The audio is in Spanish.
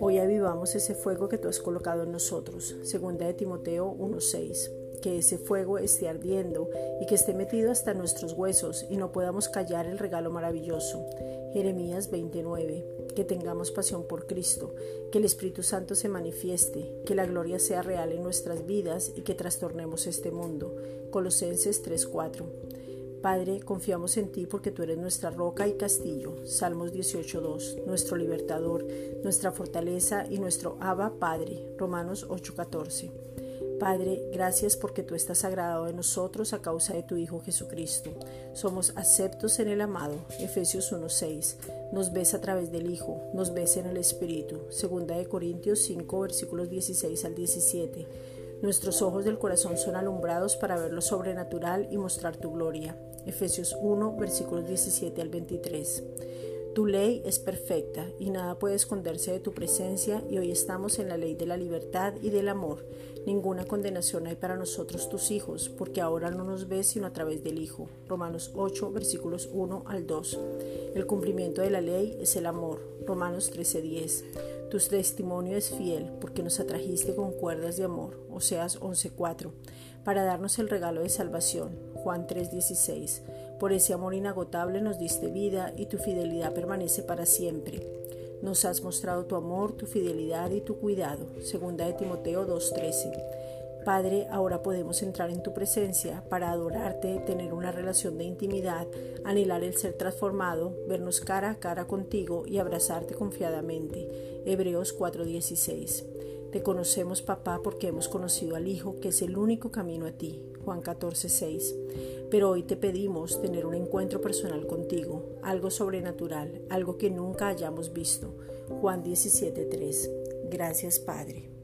Hoy avivamos ese fuego que tú has colocado en nosotros. Segunda de Timoteo 1:6 que ese fuego esté ardiendo y que esté metido hasta nuestros huesos y no podamos callar el regalo maravilloso. Jeremías 29. Que tengamos pasión por Cristo, que el Espíritu Santo se manifieste, que la gloria sea real en nuestras vidas y que trastornemos este mundo. Colosenses 3:4. Padre, confiamos en ti porque tú eres nuestra roca y castillo. Salmos 18.2, nuestro libertador, nuestra fortaleza y nuestro Abba Padre. Romanos 8.14. Padre, gracias porque tú estás sagrado de nosotros a causa de tu Hijo Jesucristo. Somos aceptos en el amado. Efesios 1.6. Nos ves a través del Hijo, nos ves en el Espíritu. Segunda de Corintios 5, versículos 16 al 17. Nuestros ojos del corazón son alumbrados para ver lo sobrenatural y mostrar tu gloria. Efesios 1, versículos 17 al 23. Tu ley es perfecta y nada puede esconderse de tu presencia y hoy estamos en la ley de la libertad y del amor. Ninguna condenación hay para nosotros tus hijos, porque ahora no nos ves sino a través del Hijo. Romanos 8 versículos 1 al 2. El cumplimiento de la ley es el amor. Romanos 13:10. Tu testimonio es fiel, porque nos atrajiste con cuerdas de amor. Oseas 11:4. Para darnos el regalo de salvación. Juan 3:16 por ese amor inagotable nos diste vida y tu fidelidad permanece para siempre. Nos has mostrado tu amor, tu fidelidad y tu cuidado. Segunda de Timoteo 2:13. Padre, ahora podemos entrar en tu presencia para adorarte, tener una relación de intimidad, anhelar el ser transformado, vernos cara a cara contigo y abrazarte confiadamente. Hebreos 4:16. Te conocemos, papá, porque hemos conocido al Hijo, que es el único camino a ti. Juan 14, 6. Pero hoy te pedimos tener un encuentro personal contigo, algo sobrenatural, algo que nunca hayamos visto. Juan 17, 3. Gracias, Padre.